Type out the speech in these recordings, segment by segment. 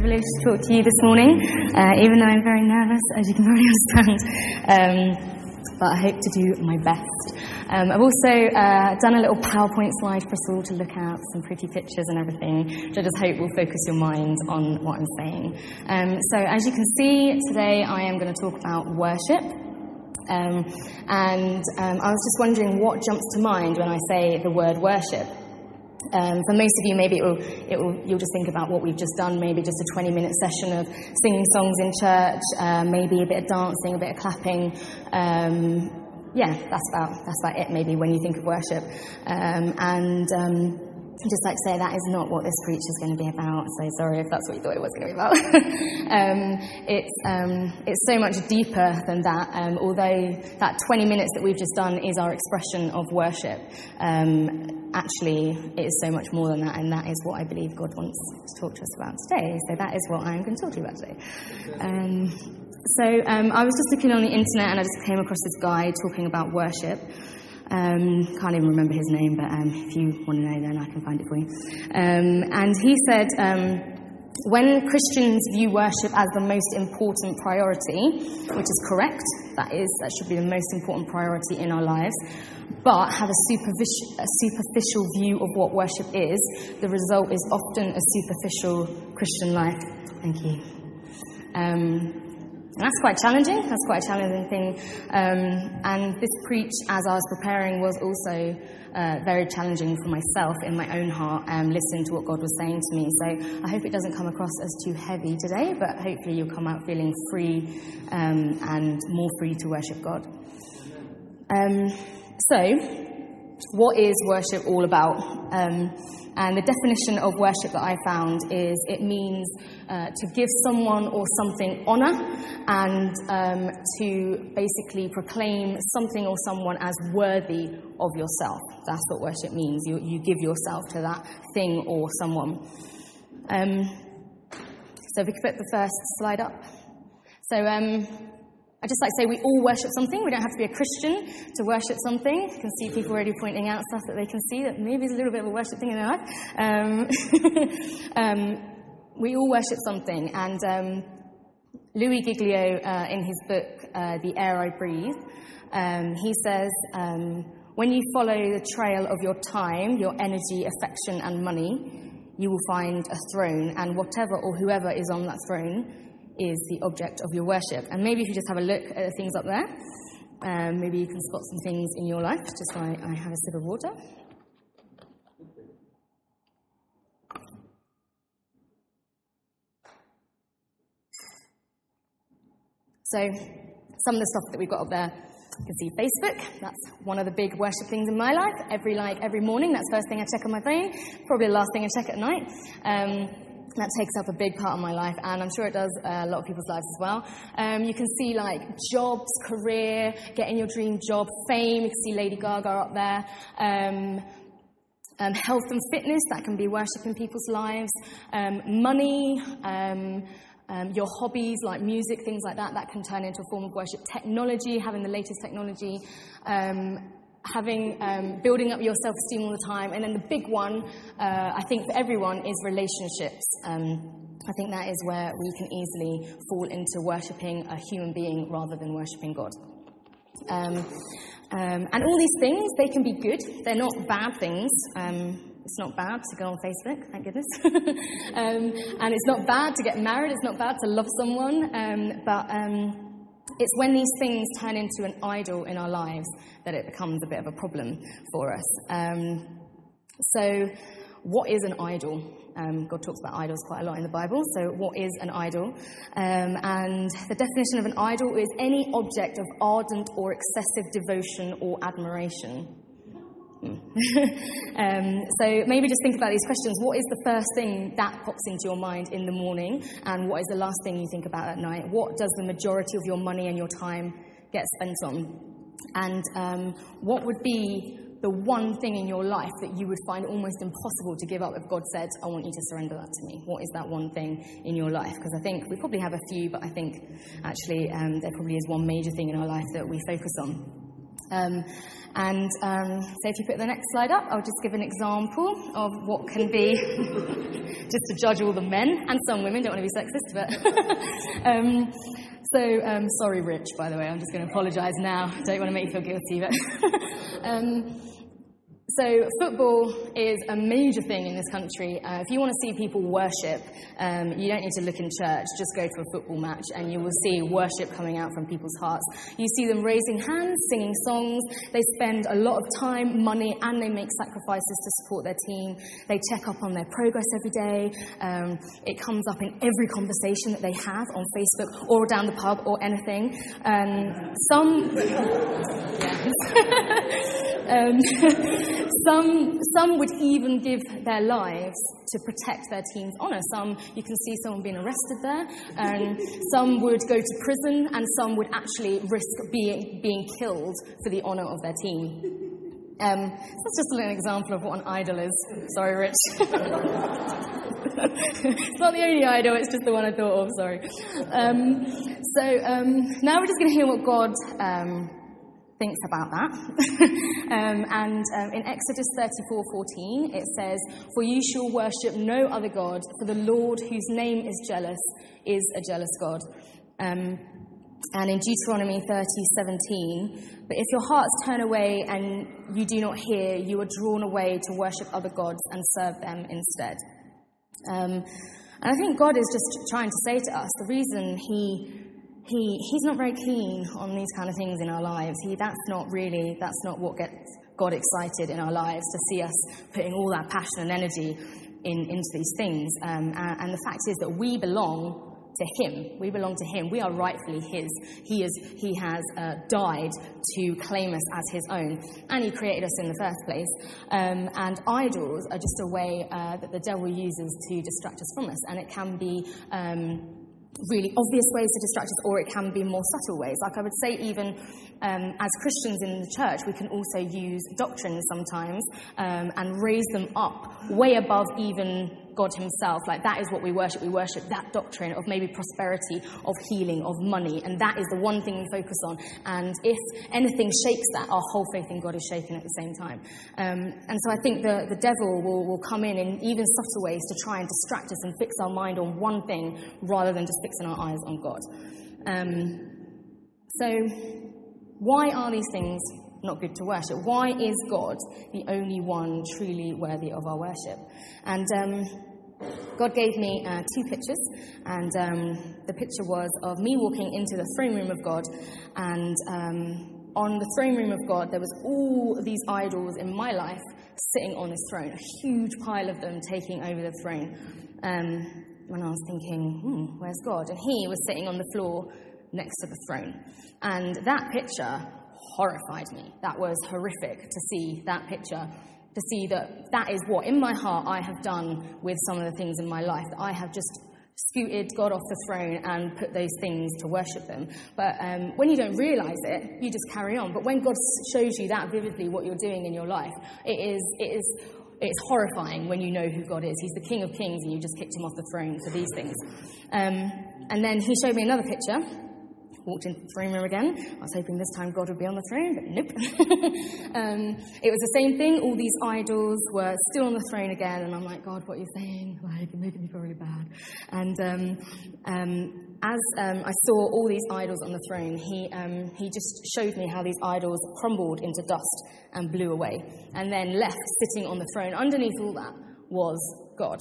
privilege to talk to you this morning, uh, even though I'm very nervous, as you can probably understand. Um, but I hope to do my best. Um, I've also uh, done a little PowerPoint slide for us all to look at, some pretty pictures and everything, which I just hope will focus your mind on what I'm saying. Um, so, as you can see, today I am going to talk about worship. Um, and um, I was just wondering what jumps to mind when I say the word worship. Um, for most of you, maybe it will, it will, you'll just think about what we've just done, maybe just a 20 minute session of singing songs in church, uh, maybe a bit of dancing, a bit of clapping. Um, yeah, that's about, that's about it, maybe, when you think of worship. Um, and um, just like to say that is not what this preach is going to be about. So sorry if that's what you thought it was going to be about. um, it's, um, it's so much deeper than that. Um, although that 20 minutes that we've just done is our expression of worship, um, actually it is so much more than that, and that is what I believe God wants to talk to us about today. So that is what I'm going to talk to you about today. Um, so um, I was just looking on the internet and I just came across this guy talking about worship. Um, can't even remember his name, but um, if you want to know, then I can find it for you. Um, and he said, um, when Christians view worship as the most important priority, which is correct, that is, that should be the most important priority in our lives, but have a superficial, a superficial view of what worship is, the result is often a superficial Christian life. Thank you. Um, and that's quite challenging. That's quite a challenging thing. Um, and this preach, as I was preparing, was also uh, very challenging for myself in my own heart, um, listening to what God was saying to me. So I hope it doesn't come across as too heavy today, but hopefully you'll come out feeling free um, and more free to worship God. Um, so, what is worship all about? And the definition of worship that I found is it means uh, to give someone or something honor and um, to basically proclaim something or someone as worthy of yourself. That's what worship means. You, you give yourself to that thing or someone. Um, so if we could put the first slide up. So um, I just like to say we all worship something. We don't have to be a Christian to worship something. You can see people already pointing out stuff that they can see that maybe is a little bit of a worship thing in their life. Um, um, we all worship something, and um, Louis Giglio, uh, in his book uh, "The Air I Breathe," um, he says, um, "When you follow the trail of your time, your energy, affection, and money, you will find a throne, and whatever or whoever is on that throne." Is the object of your worship. And maybe if you just have a look at the things up there, um, maybe you can spot some things in your life just while I have a sip of water. So, some of the stuff that we've got up there, you can see Facebook. That's one of the big worship things in my life. Every like every morning, that's first thing I check on my phone. Probably the last thing I check at night. Um, that takes up a big part of my life, and I'm sure it does uh, a lot of people's lives as well. Um, you can see like jobs, career, getting your dream job, fame. You can see Lady Gaga up there. Um, um, health and fitness, that can be worship in people's lives. Um, money, um, um, your hobbies like music, things like that, that can turn into a form of worship. Technology, having the latest technology having um, building up your self-esteem all the time. And then the big one uh, i think for everyone is relationships. Um, i think that is where we can easily fall into worshipping a human being rather than worshipping god. Um, um and all these things they can be good. They're not bad things. Um, it's not bad to go on Facebook, thank goodness. Um, and it's not bad to get married, it's not bad to love someone, but it's when these things turn into an idol in our lives that it becomes a bit of a problem for us. Um, so, what is an idol? Um, God talks about idols quite a lot in the Bible. So, what is an idol? Um, and the definition of an idol is any object of ardent or excessive devotion or admiration. um, so maybe just think about these questions. What is the first thing that pops into your mind in the morning, and what is the last thing you think about at night? What does the majority of your money and your time get spent on? And um, what would be the one thing in your life that you would find almost impossible to give up if God said, I want you to surrender that to me? What is that one thing in your life? Because I think we probably have a few, but I think actually um, there probably is one major thing in our life that we focus on. Um, and um, so if you put the next slide up, I'll just give an example of what can be, just to judge all the men and some women, don't want to be sexist, but. um, so, um, sorry, Rich, by the way, I'm just going to apologise now. Don't want to make you feel guilty, but. so, football is a major thing in this country. Uh, if you want to see people worship, um, you don't need to look in church, just go to a football match and you will see worship coming out from people's hearts. You see them raising hands, singing songs. They spend a lot of time, money, and they make sacrifices to support their team. They check up on their progress every day. Um, it comes up in every conversation that they have on Facebook or down the pub or anything. Um, some. um, some, some would even give their lives to protect their team's honour. Some, you can see someone being arrested there, and some would go to prison, and some would actually risk being, being killed for the honour of their team. Um, that's just an example of what an idol is. Sorry, Rich. it's not the only idol, it's just the one I thought of, sorry. Um, so um, now we're just going to hear what God um, thinks about that. um, and um, in Exodus 34:14, it says, "For you shall worship no other god, for the Lord, whose name is jealous, is a jealous God." Um, and in Deuteronomy 30:17, "But if your hearts turn away and you do not hear, you are drawn away to worship other gods and serve them instead." Um, and I think God is just trying to say to us the reason He he, he's not very keen on these kind of things in our lives. He, that's not really, that's not what gets God excited in our lives, to see us putting all that passion and energy in, into these things. Um, and, and the fact is that we belong to Him. We belong to Him. We are rightfully His. He, is, he has uh, died to claim us as His own, and He created us in the first place. Um, and idols are just a way uh, that the devil uses to distract us from us, and it can be. Um, really obvious ways to distract us, or it can be more subtle ways. Like I would say, even um, as Christians in the church, we can also use doctrines sometimes um, and raise them up way above even God Himself. Like that is what we worship. We worship that doctrine of maybe prosperity, of healing, of money, and that is the one thing we focus on. And if anything shakes that, our whole faith in God is shaken at the same time. Um, and so I think the, the devil will, will come in in even subtle ways to try and distract us and fix our mind on one thing rather than just fixing our eyes on God. Um, so, why are these things not good to worship? Why is God the only one truly worthy of our worship? And um, God gave me uh, two pictures, and um, the picture was of me walking into the throne room of God, and um, on the throne room of God, there was all these idols in my life sitting on this throne, a huge pile of them taking over the throne. Um, when I was thinking, hmm, where's God? And he was sitting on the floor next to the throne. And that picture horrified me. That was horrific to see that picture, to see that that is what, in my heart, I have done with some of the things in my life, I have just scooted God off the throne and put those things to worship them. But um, when you don't realize it, you just carry on. But when God shows you that vividly what you're doing in your life, it is, it is, it's horrifying when you know who God is. He's the King of Kings, and you just kicked him off the throne for these things. Um, and then he showed me another picture walked into the throne room again. I was hoping this time God would be on the throne, but nope. um, it was the same thing. All these idols were still on the throne again, and I'm like, God, what are you saying? Like, you're making me feel really bad. And um, um, as um, I saw all these idols on the throne, he, um, he just showed me how these idols crumbled into dust and blew away, and then left sitting on the throne. Underneath all that was God.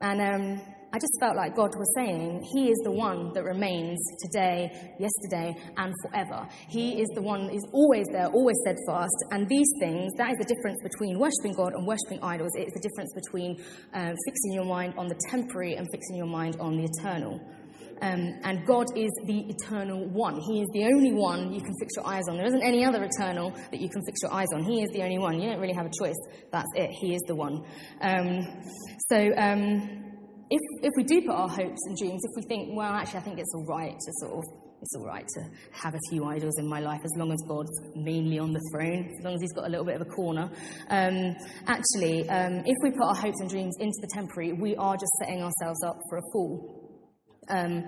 And um, I just felt like God was saying, He is the one that remains today, yesterday, and forever. He is the one that is always there, always steadfast. And these things, that is the difference between worshipping God and worshipping idols. It's the difference between uh, fixing your mind on the temporary and fixing your mind on the eternal. Um, and God is the eternal one. He is the only one you can fix your eyes on. There isn't any other eternal that you can fix your eyes on. He is the only one. You don't really have a choice. That's it. He is the one. Um, so, um, if, if we do put our hopes and dreams, if we think, well, actually, I think it's all right to sort of, it's all right to have a few idols in my life as long as God's mainly on the throne, as long as He's got a little bit of a corner. Um, actually, um, if we put our hopes and dreams into the temporary, we are just setting ourselves up for a fall. Um,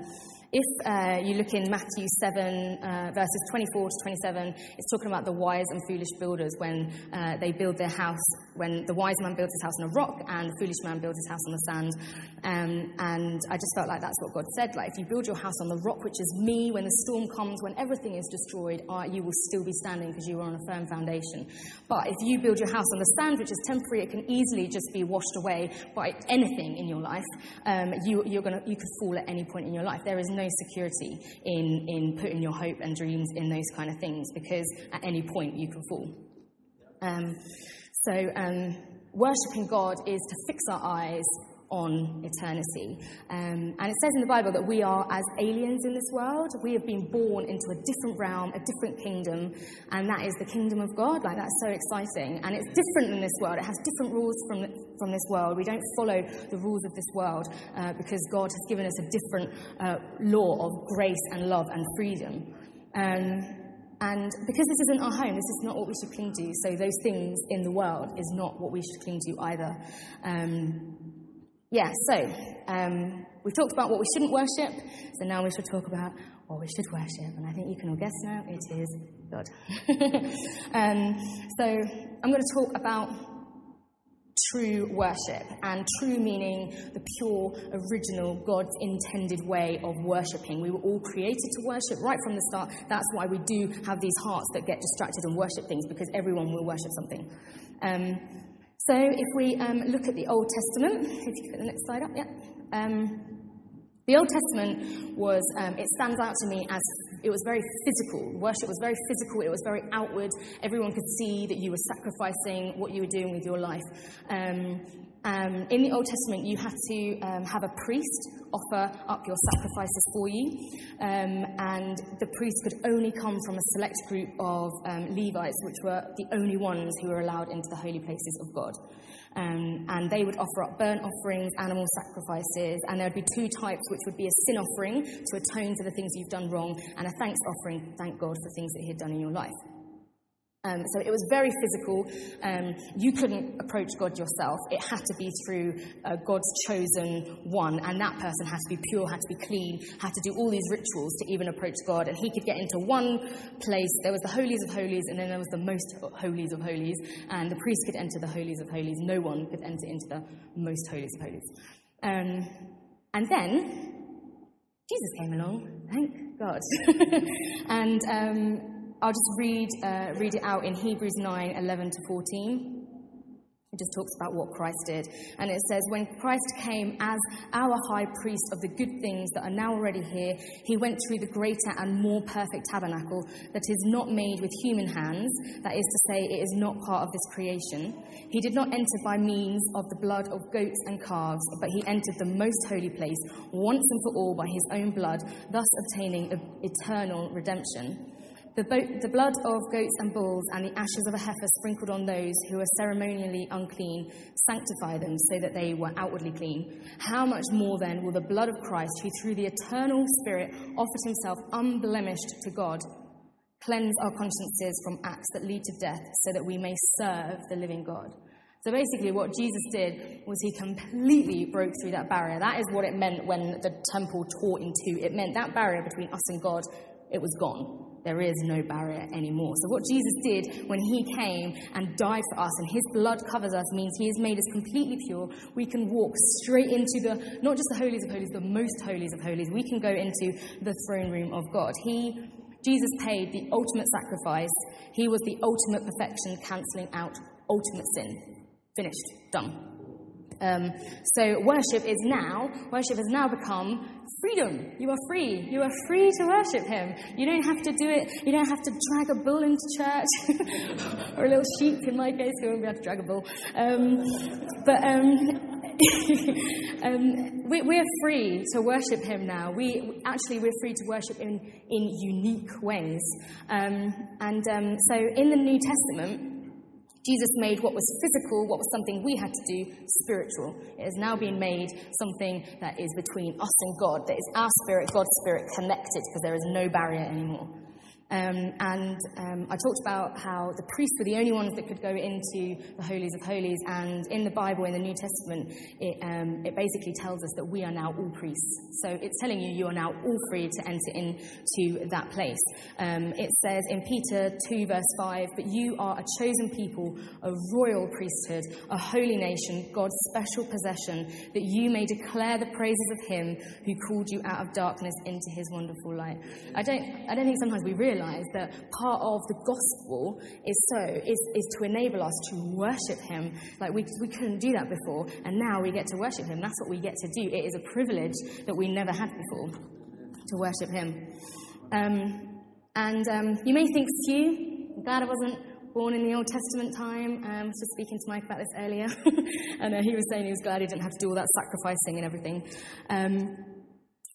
if uh, you look in Matthew 7, uh, verses 24 to 27, it's talking about the wise and foolish builders when uh, they build their house, when the wise man builds his house on a rock and the foolish man builds his house on the sand. Um, and I just felt like that's what God said. Like, if you build your house on the rock, which is me, when the storm comes, when everything is destroyed, uh, you will still be standing because you are on a firm foundation. But if you build your house on the sand, which is temporary, it can easily just be washed away by anything in your life. Um, you, you're gonna, you could fall at any point in your life. There is no security in, in putting your hope and dreams in those kind of things because at any point you can fall. Um, so, um, worshipping God is to fix our eyes on eternity. Um, and it says in the Bible that we are as aliens in this world. We have been born into a different realm, a different kingdom, and that is the kingdom of God. Like, that's so exciting. And it's different than this world. It has different rules from, from this world. We don't follow the rules of this world uh, because God has given us a different uh, law of grace and love and freedom. Um, and because this isn't our home, this is not what we should cling to. So those things in the world is not what we should cling to either. Um, yeah, so um, we've talked about what we shouldn't worship, so now we should talk about what we should worship. And I think you can all guess now it is God. um, so I'm going to talk about true worship, and true meaning the pure, original, God's intended way of worshipping. We were all created to worship right from the start. That's why we do have these hearts that get distracted and worship things, because everyone will worship something. Um, so if we um, look at the Old Testament, if you put the next slide up, yeah. Um, the Old Testament was, um, it stands out to me as it was very physical. Worship was very physical, it was very outward. Everyone could see that you were sacrificing what you were doing with your life. Um, um, in the Old Testament, you had to um, have a priest offer up your sacrifices for you, um, and the priest could only come from a select group of um, Levites, which were the only ones who were allowed into the holy places of God. Um, and they would offer up burnt offerings, animal sacrifices, and there would be two types, which would be a sin offering to atone for the things you've done wrong, and a thanks offering, thank God for things that He had done in your life. Um, so it was very physical. Um, you couldn't approach God yourself. It had to be through uh, God's chosen one, and that person had to be pure, had to be clean, had to do all these rituals to even approach God. And he could get into one place. There was the holies of holies, and then there was the most holies of holies, and the priest could enter the holies of holies. No one could enter into the most holies of holies. Um, and then Jesus came along. Thank God. and um, I'll just read, uh, read it out in Hebrews 9 11 to 14. It just talks about what Christ did. And it says, When Christ came as our high priest of the good things that are now already here, he went through the greater and more perfect tabernacle that is not made with human hands, that is to say, it is not part of this creation. He did not enter by means of the blood of goats and calves, but he entered the most holy place once and for all by his own blood, thus obtaining eternal redemption. The, bo- the, blood of goats and bulls and the ashes of a heifer sprinkled on those who are ceremonially unclean sanctify them so that they were outwardly clean. How much more then will the blood of Christ, who through the eternal Spirit offered himself unblemished to God, cleanse our consciences from acts that lead to death so that we may serve the living God? So basically, what Jesus did was he completely broke through that barrier. That is what it meant when the temple tore in two. It meant that barrier between us and God, it was gone there is no barrier anymore. So, what Jesus did when he came and died for us, and his blood covers us, means he has made us completely pure. We can walk straight into the, not just the holies of holies, the most holies of holies. We can go into the throne room of God. He, Jesus paid the ultimate sacrifice, he was the ultimate perfection, cancelling out ultimate sin. Finished, done. Um, so worship is now, worship has now become freedom. You are free. You are free to worship Him. You don't have to do it, you don't have to drag a bull into church, or a little sheep in my case, who won't be able to drag a bull. Um, but um, um, we, we're free to worship Him now. We actually we're free to worship in in unique ways. Um, and um, so in the New Testament. Jesus made what was physical, what was something we had to do, spiritual. It has now been made something that is between us and God, that is our spirit, God's spirit connected, because there is no barrier anymore. Um, and um, I talked about how the priests were the only ones that could go into the holies of holies. And in the Bible, in the New Testament, it, um, it basically tells us that we are now all priests. So it's telling you you are now all free to enter into that place. Um, it says in Peter 2, verse 5, But you are a chosen people, a royal priesthood, a holy nation, God's special possession, that you may declare the praises of him who called you out of darkness into his wonderful light. I don't, I don't think sometimes we realize realize that part of the gospel is so is, is to enable us to worship him. Like we, we couldn't do that before and now we get to worship him. That's what we get to do. It is a privilege that we never had before to worship him. Um, and um, you may think stu I'm glad i wasn't born in the Old Testament time. Um, I was just speaking to Mike about this earlier, and uh, he was saying he was glad he didn't have to do all that sacrificing and everything. Um,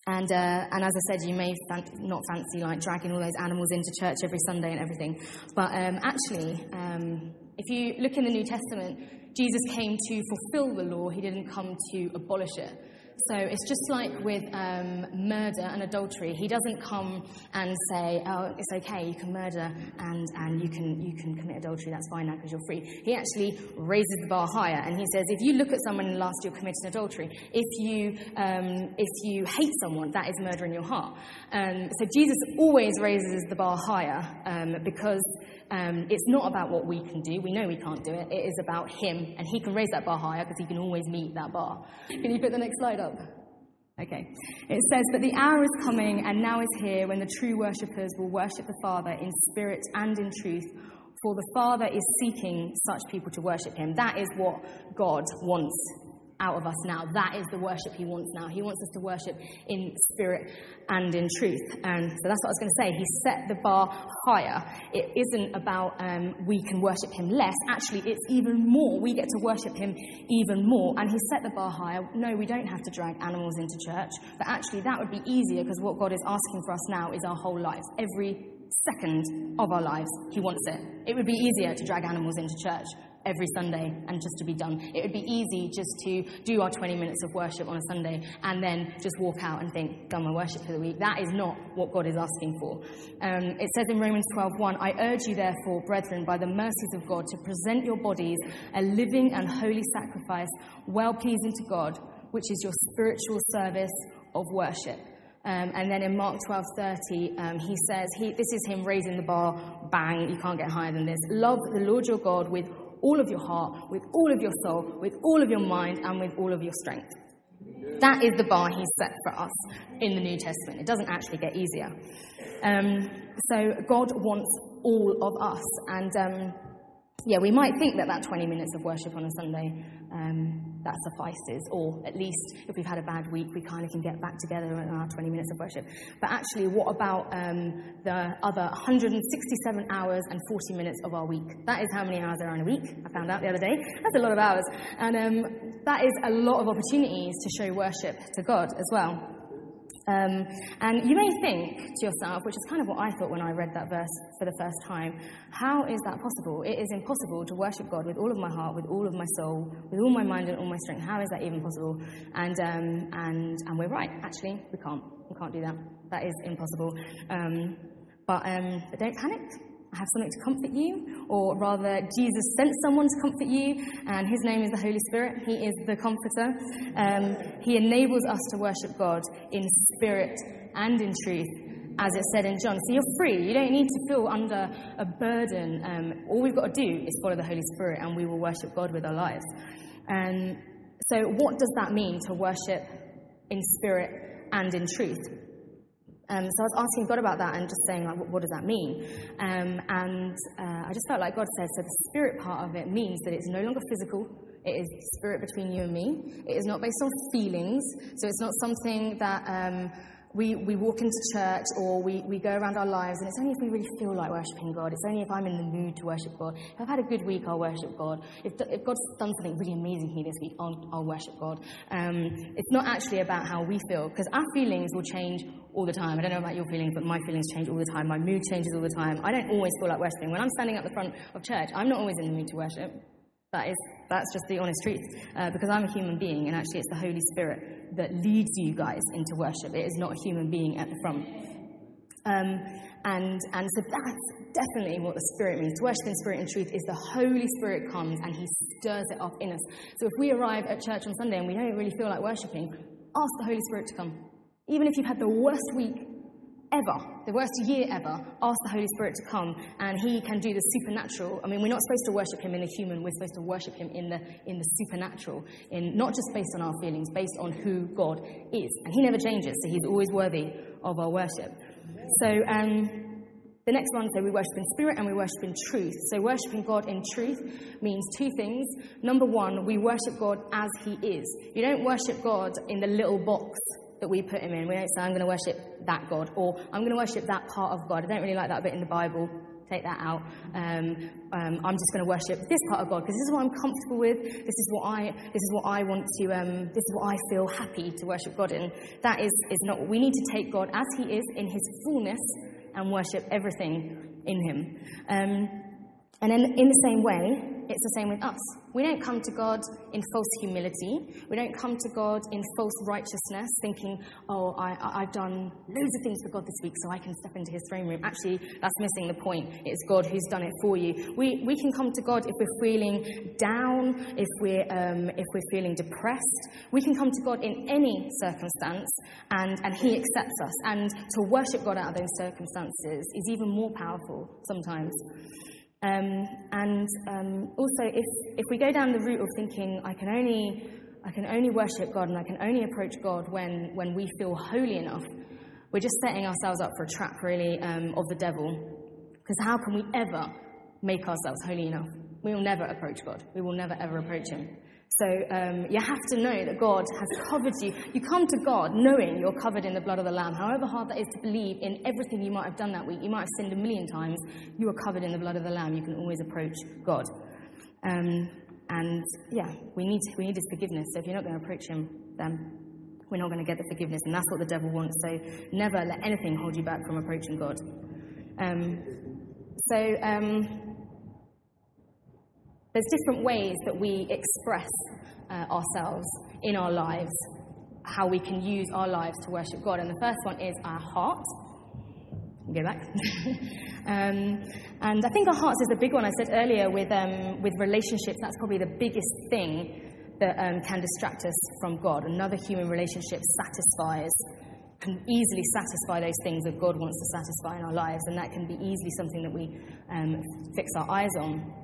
and, uh, and as I said, you may fan- not fancy like dragging all those animals into church every Sunday and everything. But um, actually, um, if you look in the New Testament, Jesus came to fulfill the law, he didn't come to abolish it. So it's just like with um, murder and adultery. He doesn't come and say, "Oh, it's okay, you can murder and, and you can you can commit adultery. That's fine now because you're free." He actually raises the bar higher, and he says, "If you look at someone and last you're committing adultery. If you um, if you hate someone, that is murder in your heart." Um, so Jesus always raises the bar higher um, because um, it's not about what we can do. We know we can't do it. It is about Him, and He can raise that bar higher because He can always meet that bar. Can you put the next slide up? Okay. It says, But the hour is coming, and now is here, when the true worshippers will worship the Father in spirit and in truth, for the Father is seeking such people to worship Him. That is what God wants out of us now. That is the worship he wants now. He wants us to worship in spirit and in truth. And so that's what I was going to say. He set the bar higher. It isn't about um, we can worship him less. Actually, it's even more. We get to worship him even more. And he set the bar higher. No, we don't have to drag animals into church. But actually, that would be easier because what God is asking for us now is our whole lives. Every second of our lives, he wants it. It would be easier to drag animals into church every Sunday and just to be done. It would be easy just to do our 20 minutes of worship on a Sunday and then just walk out and think, done my worship for the week. That is not what God is asking for. Um, it says in Romans 12:1, I urge you therefore, brethren, by the mercies of God, to present your bodies a living and holy sacrifice, well pleasing to God, which is your spiritual service of worship. Um, and then in Mark 12:30, um, he says, he, "This is him raising the bar. Bang! You can't get higher than this. Love the Lord your God with all of your heart, with all of your soul, with all of your mind, and with all of your strength. That is the bar He set for us in the New Testament. It doesn't actually get easier. Um, so God wants all of us. And um, yeah, we might think that that 20 minutes of worship on a Sunday um, that suffices. Or at least if we've had a bad week, we kind of can get back together in our 20 minutes of worship. But actually, what about um, the other 167 hours and 40 minutes of our week? That is how many hours there are in a week. I found out the other day. That's a lot of hours. And um, that is a lot of opportunities to show worship to God as well. Um, and you may think to yourself, which is kind of what I thought when I read that verse for the first time, how is that possible? It is impossible to worship God with all of my heart, with all of my soul, with all my mind and all my strength. How is that even possible? And, um, and, and we're right, actually, we can't. We can't do that. That is impossible. Um, but, um, but don't panic. I have something to comfort you, or rather, Jesus sent someone to comfort you, and his name is the Holy Spirit. He is the comforter. Um, he enables us to worship God in spirit and in truth, as it said in John. So you're free. You don't need to feel under a burden. Um, all we've got to do is follow the Holy Spirit, and we will worship God with our lives. And so, what does that mean to worship in spirit and in truth? Um, so I was asking God about that and just saying, like, what, what does that mean? Um, and uh, I just felt like God said, so the spirit part of it means that it's no longer physical. It is spirit between you and me. It is not based on feelings. So it's not something that um, we, we walk into church or we, we go around our lives and it's only if we really feel like worshipping God. It's only if I'm in the mood to worship God. If I've had a good week, I'll worship God. If, if God's done something really amazing here this week, I'll, I'll worship God. Um, it's not actually about how we feel because our feelings will change all the time. I don't know about your feelings, but my feelings change all the time. My mood changes all the time. I don't always feel like worshiping. When I'm standing at the front of church, I'm not always in the mood to worship. That is, that's just the honest truth. Uh, because I'm a human being, and actually, it's the Holy Spirit that leads you guys into worship. It is not a human being at the front. Um, and, and so that's definitely what the Spirit means. To worship in spirit and truth is the Holy Spirit comes and He stirs it up in us. So if we arrive at church on Sunday and we don't really feel like worshiping, ask the Holy Spirit to come. Even if you've had the worst week ever, the worst year ever, ask the Holy Spirit to come and He can do the supernatural. I mean, we're not supposed to worship Him in the human, we're supposed to worship Him in the, in the supernatural, in, not just based on our feelings, based on who God is. And He never changes, so He's always worthy of our worship. So, um, the next one, so we worship in spirit and we worship in truth. So, worshiping God in truth means two things. Number one, we worship God as He is. You don't worship God in the little box that we put Him in. We don't say, I'm going to worship that God, or I'm going to worship that part of God. I don't really like that bit in the Bible. Take that out. Um, um, I'm just going to worship this part of God because this is what I'm comfortable with. This is what I. This is what I want to. Um, this is what I feel happy to worship God in. That is is not. We need to take God as He is in His fullness and worship everything in Him. Um, and in, in the same way, it's the same with us. We don't come to God in false humility. We don't come to God in false righteousness, thinking, oh, I, have done loads of things for God this week, so I can step into his throne room. Actually, that's missing the point. It's God who's done it for you. We, we can come to God if we're feeling down, if we're, um, if we're feeling depressed. We can come to God in any circumstance, and, and he accepts us. And to worship God out of those circumstances is even more powerful sometimes. Um, and um, also, if, if we go down the route of thinking, I can only, I can only worship God and I can only approach God when, when we feel holy enough, we're just setting ourselves up for a trap, really, um, of the devil. Because how can we ever make ourselves holy enough? We will never approach God. We will never, ever approach Him. So um, you have to know that God has covered you. You come to God knowing you're covered in the blood of the Lamb. However hard that is to believe in everything you might have done that week, you might have sinned a million times, you are covered in the blood of the Lamb. You can always approach God. Um, and yeah, we need, we need His forgiveness. So if you're not going to approach Him, then we're not going to get the forgiveness. And that's what the devil wants. So never let anything hold you back from approaching God. Um, so um, there's different ways that we express uh, ourselves in our lives, how we can use our lives to worship God. And the first one is our heart. Go back. um, and I think our hearts is a big one. I said earlier with, um, with relationships, that's probably the biggest thing that um, can distract us from God. Another human relationship satisfies, can easily satisfy those things that God wants to satisfy in our lives, and that can be easily something that we um, fix our eyes on.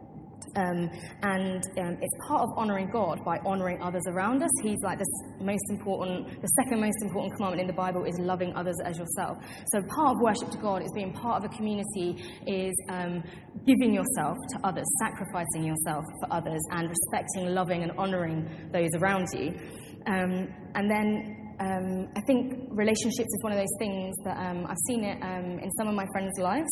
Um, and um, it's part of honoring God by honoring others around us. He's like the most important, the second most important commandment in the Bible is loving others as yourself. So part of worship to God is being part of a community, is um, giving yourself to others, sacrificing yourself for others, and respecting, loving, and honoring those around you. Um, and then um, I think relationships is one of those things that um, I've seen it um, in some of my friends' lives,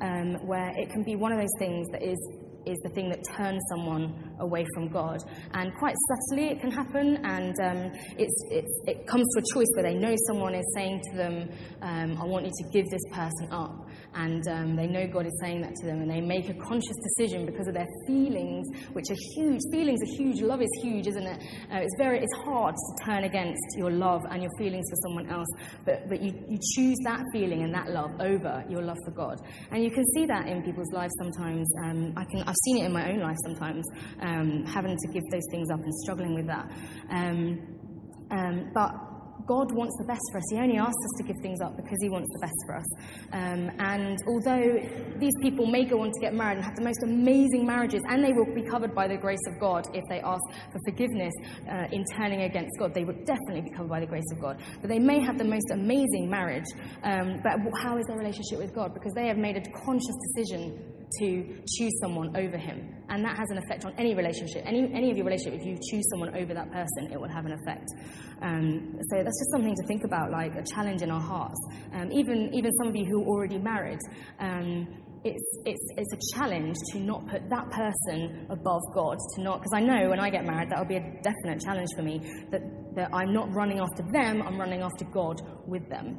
um, where it can be one of those things that is is the thing that turns someone away from God. And quite subtly it can happen, and um, it's, it comes to a choice where they know someone is saying to them, um, I want you to give this person up. And um, they know God is saying that to them, and they make a conscious decision because of their feelings, which are huge. Feelings are huge. Love is huge, isn't it? Uh, it's, very, it's hard to turn against your love and your feelings for someone else, but, but you, you choose that feeling and that love over your love for God. And you can see that in people's lives sometimes. Um, I can I've seen it in my own life sometimes, um, having to give those things up and struggling with that. Um, um, but God wants the best for us. He only asks us to give things up because He wants the best for us. Um, and although these people may go on to get married and have the most amazing marriages, and they will be covered by the grace of God if they ask for forgiveness uh, in turning against God, they will definitely be covered by the grace of God. But they may have the most amazing marriage, um, but how is their relationship with God? Because they have made a conscious decision to choose someone over him. And that has an effect on any relationship. Any, any of your relationship, if you choose someone over that person, it will have an effect. Um, so that's just something to think about, like a challenge in our hearts. Um, even, even some of you who are already married, um, it's, it's, it's a challenge to not put that person above God, to not, because I know when I get married, that'll be a definite challenge for me, that, that I'm not running after them, I'm running after God with them.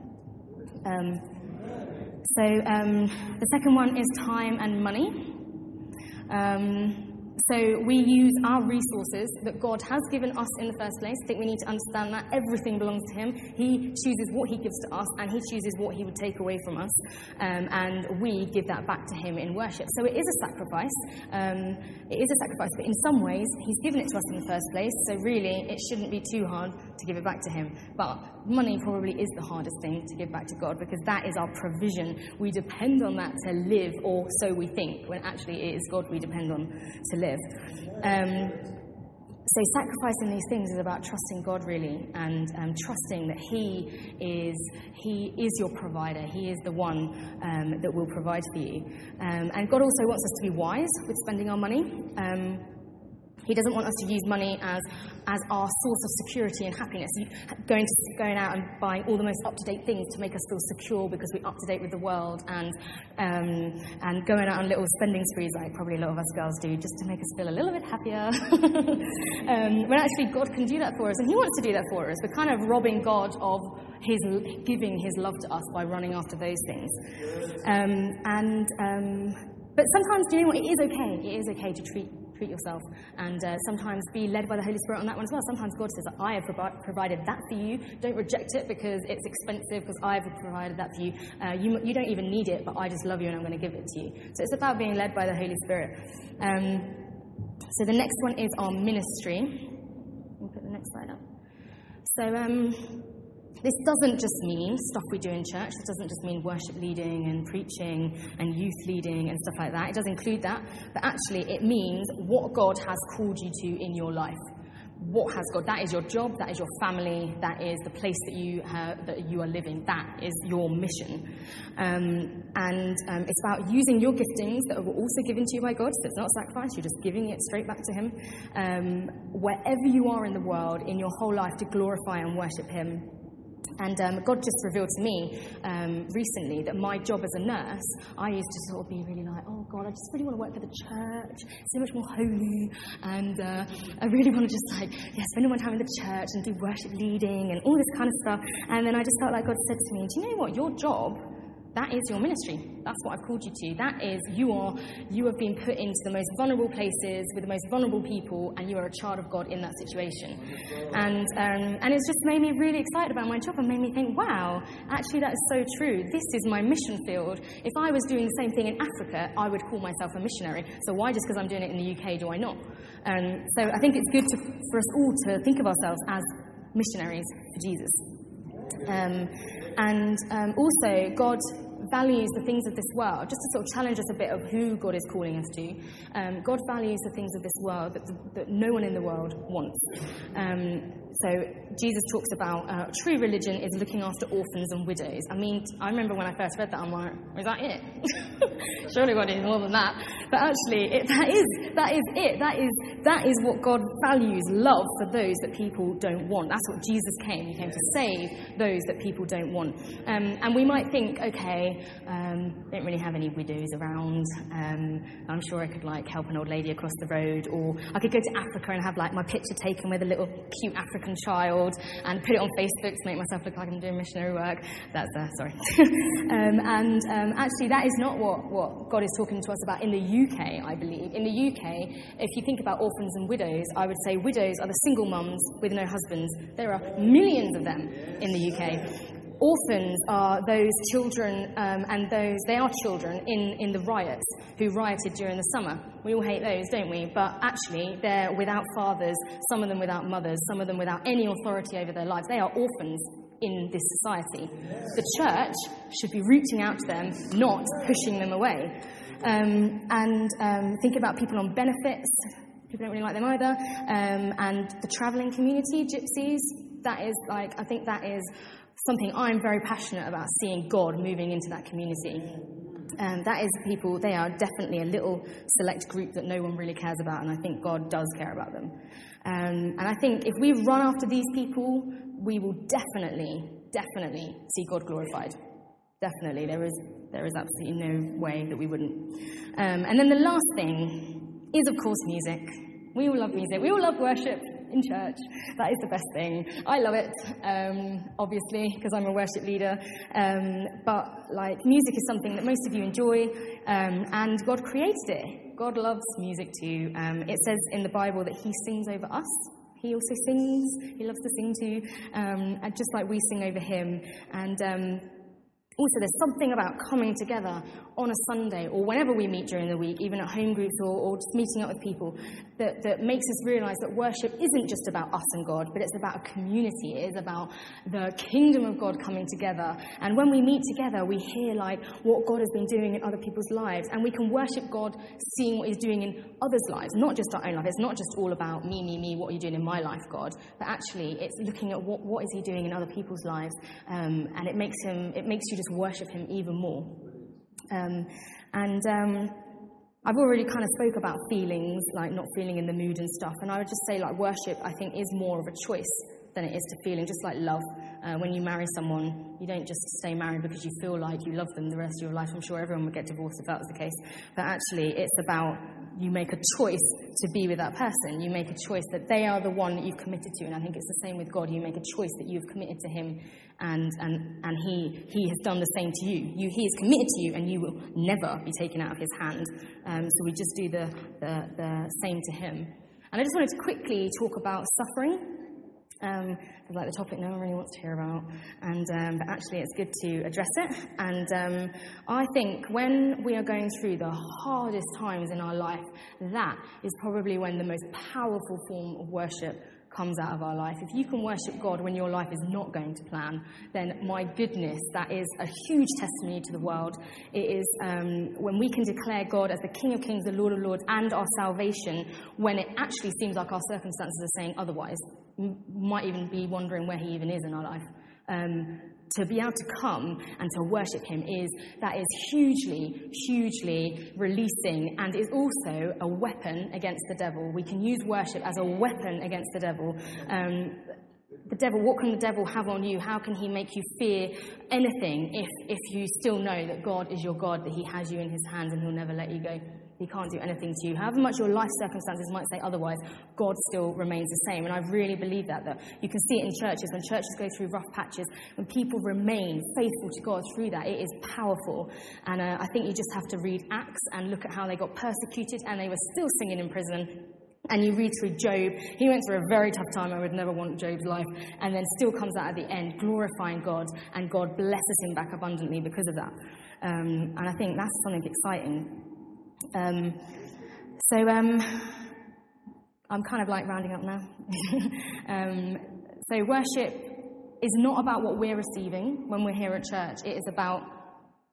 So um, the second one is time and money. Um, so we use our resources that God has given us in the first place. I think we need to understand that everything belongs to Him. He chooses what He gives to us, and He chooses what He would take away from us, um, and we give that back to Him in worship. So it is a sacrifice. Um, it is a sacrifice, but in some ways, He's given it to us in the first place. So really, it shouldn't be too hard to give it back to Him. But money probably is the hardest thing to give back to God because that is our provision. We depend on that to live, or so we think, when actually it is God we depend on to live. Um, so sacrificing these things is about trusting God really and um, trusting that He is He is your provider. He is the one um, that will provide for you. Um, and God also wants us to be wise with spending our money. He doesn't want us to use money as, as our source of security and happiness, going, to, going out and buying all the most up to date things to make us feel secure because we're up to date with the world, and, um, and going out on little spending sprees like probably a lot of us girls do just to make us feel a little bit happier. um, when actually God can do that for us, and He wants to do that for us. We're kind of robbing God of his giving His love to us by running after those things. Um, and um, but sometimes, do you know what? It is okay. It is okay to treat treat yourself and uh, sometimes be led by the Holy Spirit on that one as well. Sometimes God says, I have provi- provided that for you. Don't reject it because it's expensive because I've provided that for you. Uh, you. You don't even need it, but I just love you and I'm going to give it to you. So it's about being led by the Holy Spirit. Um, so the next one is our ministry. We'll put the next slide up. So, um, this doesn't just mean stuff we do in church. This doesn't just mean worship leading and preaching and youth leading and stuff like that. It does include that. But actually, it means what God has called you to in your life. What has God? That is your job. That is your family. That is the place that you that you are living. That is your mission. Um, and um, it's about using your giftings that were also given to you by God. So it's not sacrifice. You're just giving it straight back to Him. Um, wherever you are in the world, in your whole life, to glorify and worship Him and um, God just revealed to me um, recently that my job as a nurse, I used to sort of be really like, oh God, I just really want to work for the church. So much more holy. And uh, I really want to just like, yeah, spend my time in the church and do worship leading and all this kind of stuff. And then I just felt like God said to me, do you know what? Your job that is your ministry. That's what I've called you to. That is, you are, you have been put into the most vulnerable places with the most vulnerable people, and you are a child of God in that situation. And, um, and it's just made me really excited about my job and made me think, wow, actually, that is so true. This is my mission field. If I was doing the same thing in Africa, I would call myself a missionary. So why, just because I'm doing it in the UK, do I not? Um, so I think it's good to, for us all to think of ourselves as missionaries for Jesus. Um, and um, also, God values the things of this world, just to sort of challenge us a bit of who God is calling us to. Um, God values the things of this world that, that no one in the world wants. Um, so Jesus talks about uh, true religion is looking after orphans and widows. I mean, I remember when I first read that, I'm like, is that it? Surely God is more than that. But actually, it, that is that is it. That is that is what God values: love for those that people don't want. That's what Jesus came. He came to save those that people don't want. Um, and we might think, okay, um, don't really have any widows around. Um, I'm sure I could like help an old lady across the road, or I could go to Africa and have like my picture taken with a little cute African child and put it on Facebook to make myself look like I'm doing missionary work. That's uh, sorry. um, and um, actually, that is not what, what God is talking to us about in the UK. I believe in the UK, if you think about orphans and widows, I would say widows are the single mums with no husbands. There are millions of them in the UK orphans are those children um, and those they are children in, in the riots who rioted during the summer. We all hate those don't we? But actually they're without fathers some of them without mothers some of them without any authority over their lives. They are orphans in this society. The church should be reaching out to them not pushing them away. Um, and um, think about people on benefits. People don't really like them either. Um, and the travelling community gypsies that is like i think that is something I'm very passionate about seeing God moving into that community. Um, that is people, they are definitely a little select group that no one really cares about, and I think God does care about them. Um, and I think if we run after these people, we will definitely, definitely see God glorified. Definitely. There is, there is absolutely no way that we wouldn't. Um, and then the last thing is, of course, music. We all love music. We all love worship. In church. That is the best thing. I love it, um, obviously, because I'm a worship leader. Um, but like music is something that most of you enjoy, um, and God created it. God loves music too. Um, it says in the Bible that He sings over us. He also sings. He loves to sing too, um, just like we sing over Him. And um, also, there's something about coming together on a Sunday or whenever we meet during the week, even at home groups or, or just meeting up with people, that, that makes us realize that worship isn't just about us and God, but it's about a community. It is about the kingdom of God coming together. And when we meet together, we hear like what God has been doing in other people's lives, and we can worship God seeing what He's doing in others' lives, not just our own life. It's not just all about me, me, me, what are you doing in my life, God, but actually it's looking at what, what is He doing in other people's lives, um, and it makes Him, it makes you just worship Him even more. Um, and um, I've already kind of spoke about feelings, like not feeling in the mood and stuff. And I would just say, like, worship, I think, is more of a choice than it is to feeling, just like love. Uh, when you marry someone, you don't just stay married because you feel like you love them the rest of your life. I'm sure everyone would get divorced if that was the case. But actually, it's about you make a choice to be with that person. You make a choice that they are the one that you've committed to. And I think it's the same with God. You make a choice that you've committed to Him, and, and, and he, he has done the same to you. you. He is committed to you, and you will never be taken out of His hand. Um, so we just do the, the, the same to Him. And I just wanted to quickly talk about suffering um, like the topic no one really wants to hear about, and um, but actually it's good to address it. And um, I think when we are going through the hardest times in our life, that is probably when the most powerful form of worship comes out of our life. If you can worship God when your life is not going to plan, then my goodness, that is a huge testimony to the world. It is um, when we can declare God as the King of Kings, the Lord of Lords, and our salvation when it actually seems like our circumstances are saying otherwise. M- might even be wondering where He even is in our life. Um, to be able to come and to worship him is that is hugely hugely releasing and is also a weapon against the devil. We can use worship as a weapon against the devil. Um, the devil what can the devil have on you? How can he make you fear anything if if you still know that god is your god that he has you in his hands and he'll never let you go he can't do anything to you. However much your life circumstances might say otherwise, God still remains the same. And I really believe that, that you can see it in churches. When churches go through rough patches, when people remain faithful to God through that, it is powerful. And uh, I think you just have to read Acts and look at how they got persecuted and they were still singing in prison and you read through Job, he went through a very tough time. I would never want Job's life. And then still comes out at the end, glorifying God, and God blesses him back abundantly because of that. Um, and I think that's something exciting. Um, so um, I'm kind of like rounding up now. um, so worship is not about what we're receiving when we're here at church. It is about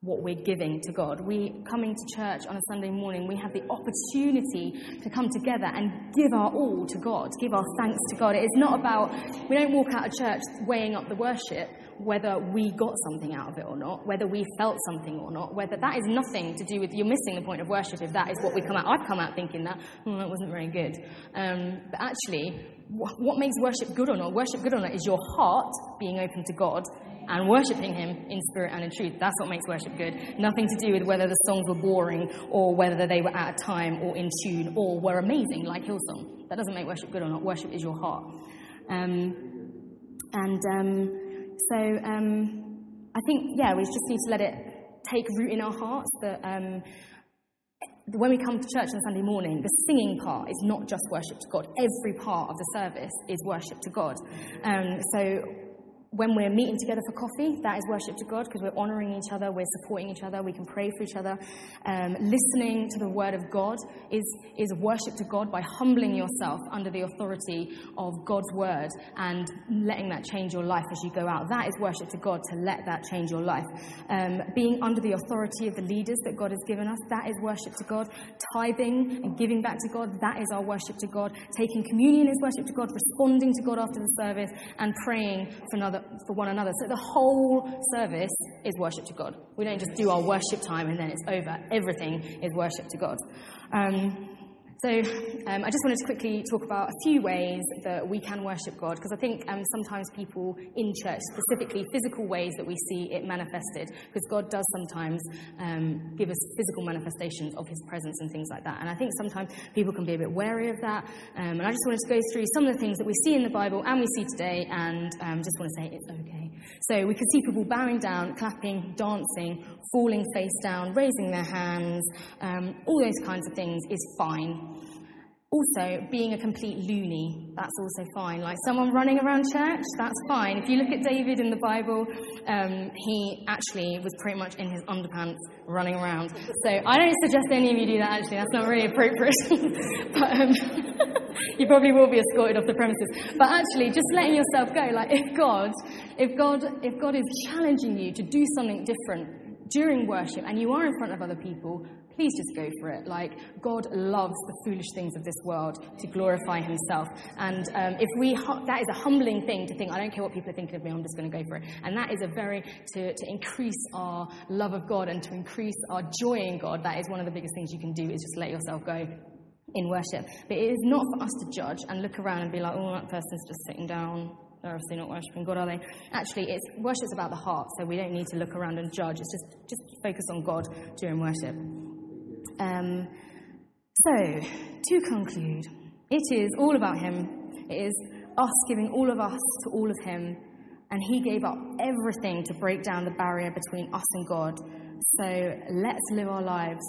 what we're giving to God. We coming to church on a Sunday morning, we have the opportunity to come together and give our all to God, give our thanks to God. It is not about we don't walk out of church weighing up the worship whether we got something out of it or not, whether we felt something or not, whether that is nothing to do with you're missing the point of worship if that is what we come out. I've come out thinking that, oh, that wasn't very good. Um, but actually, what makes worship good or not? Worship good or not is your heart being open to God and worshipping Him in spirit and in truth. That's what makes worship good. Nothing to do with whether the songs were boring or whether they were out of time or in tune or were amazing like Hillsong. That doesn't make worship good or not. Worship is your heart. Um, and um, so um, I think, yeah, we just need to let it take root in our hearts that um, when we come to church on Sunday morning, the singing part is not just worship to God. Every part of the service is worship to God. Um, so when we're meeting together for coffee, that is worship to God because we're honoring each other, we're supporting each other, we can pray for each other. Um, listening to the word of God is, is worship to God by humbling yourself under the authority of God's word and letting that change your life as you go out. That is worship to God to let that change your life. Um, being under the authority of the leaders that God has given us, that is worship to God. Tithing and giving back to God, that is our worship to God. Taking communion is worship to God. Responding to God after the service and praying for another for one another. So the whole service is worship to God. We don't just do our worship time and then it's over. Everything is worship to God. Um, So, um, I just wanted to quickly talk about a few ways that we can worship God, because I think um, sometimes people in church, specifically physical ways that we see it manifested, because God does sometimes um, give us physical manifestations of His presence and things like that. And I think sometimes people can be a bit wary of that. Um, and I just wanted to go through some of the things that we see in the Bible and we see today, and um, just want to say it's okay. So, we can see people bowing down, clapping, dancing, falling face down, raising their hands, um, all those kinds of things is fine. Also, being a complete loony, that's also fine. Like someone running around church, that's fine. If you look at David in the Bible, um, he actually was pretty much in his underpants running around. So I don't suggest any of you do that actually, that's not really appropriate. but um, you probably will be escorted off the premises. But actually, just letting yourself go, like if God, if God, if God is challenging you to do something different during worship and you are in front of other people, please just go for it. Like, God loves the foolish things of this world to glorify Himself. And um, if we, that is a humbling thing to think, I don't care what people are thinking of me, I'm just going to go for it. And that is a very, to, to increase our love of God and to increase our joy in God, that is one of the biggest things you can do, is just let yourself go in worship. But it is not for us to judge and look around and be like, oh, that person's just sitting down. They're obviously not worshipping God, are they? Actually, it's worship's about the heart, so we don't need to look around and judge. It's just just focus on God during worship. Um, so, to conclude, it is all about Him. It is us giving all of us to all of Him, and He gave up everything to break down the barrier between us and God. So, let's live our lives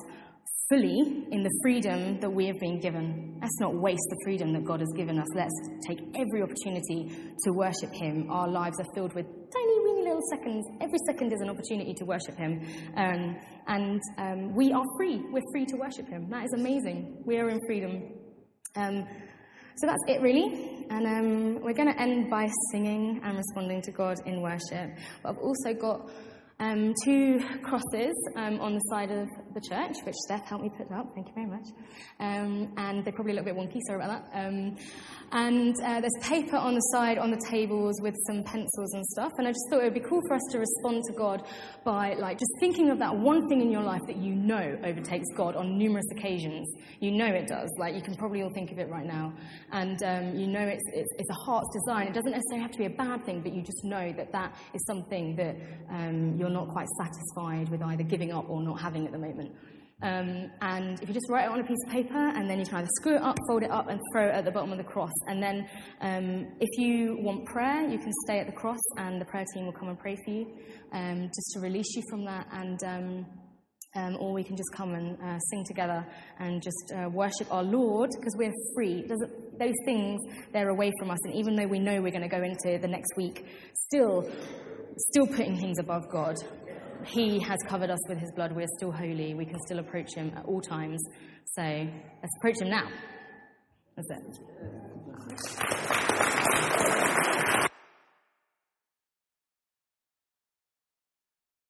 fully in the freedom that we have been given. Let's not waste the freedom that God has given us. Let's take every opportunity to worship Him. Our lives are filled with tiny, weeny little seconds. Every second is an opportunity to worship Him. Um, and um, we are free. We're free to worship Him. That is amazing. We are in freedom. Um, so that's it, really. And um, we're going to end by singing and responding to God in worship. But I've also got um, two crosses um, on the side of the church, which Steph helped me put up. Thank you very much. Um, and they're probably a little bit wonky, sorry about that. Um, and uh, there's paper on the side on the tables with some pencils and stuff. And I just thought it would be cool for us to respond to God by like just thinking of that one thing in your life that you know overtakes God on numerous occasions. You know it does. Like you can probably all think of it right now. And um, you know it's, it's, it's, a heart's design. It doesn't necessarily have to be a bad thing, but you just know that that is something that um, you're not quite satisfied with either giving up or not having at the moment. Um, and if you just write it on a piece of paper, and then you can either screw it up, fold it up, and throw it at the bottom of the cross. And then, um, if you want prayer, you can stay at the cross, and the prayer team will come and pray for you, um, just to release you from that. And um, um, or we can just come and uh, sing together and just uh, worship our Lord because we're free. those things, they're away from us. And even though we know we're going to go into the next week, still, still putting things above God. He has covered us with his blood. We're still holy. We can still approach him at all times. So let's approach him now. That's it.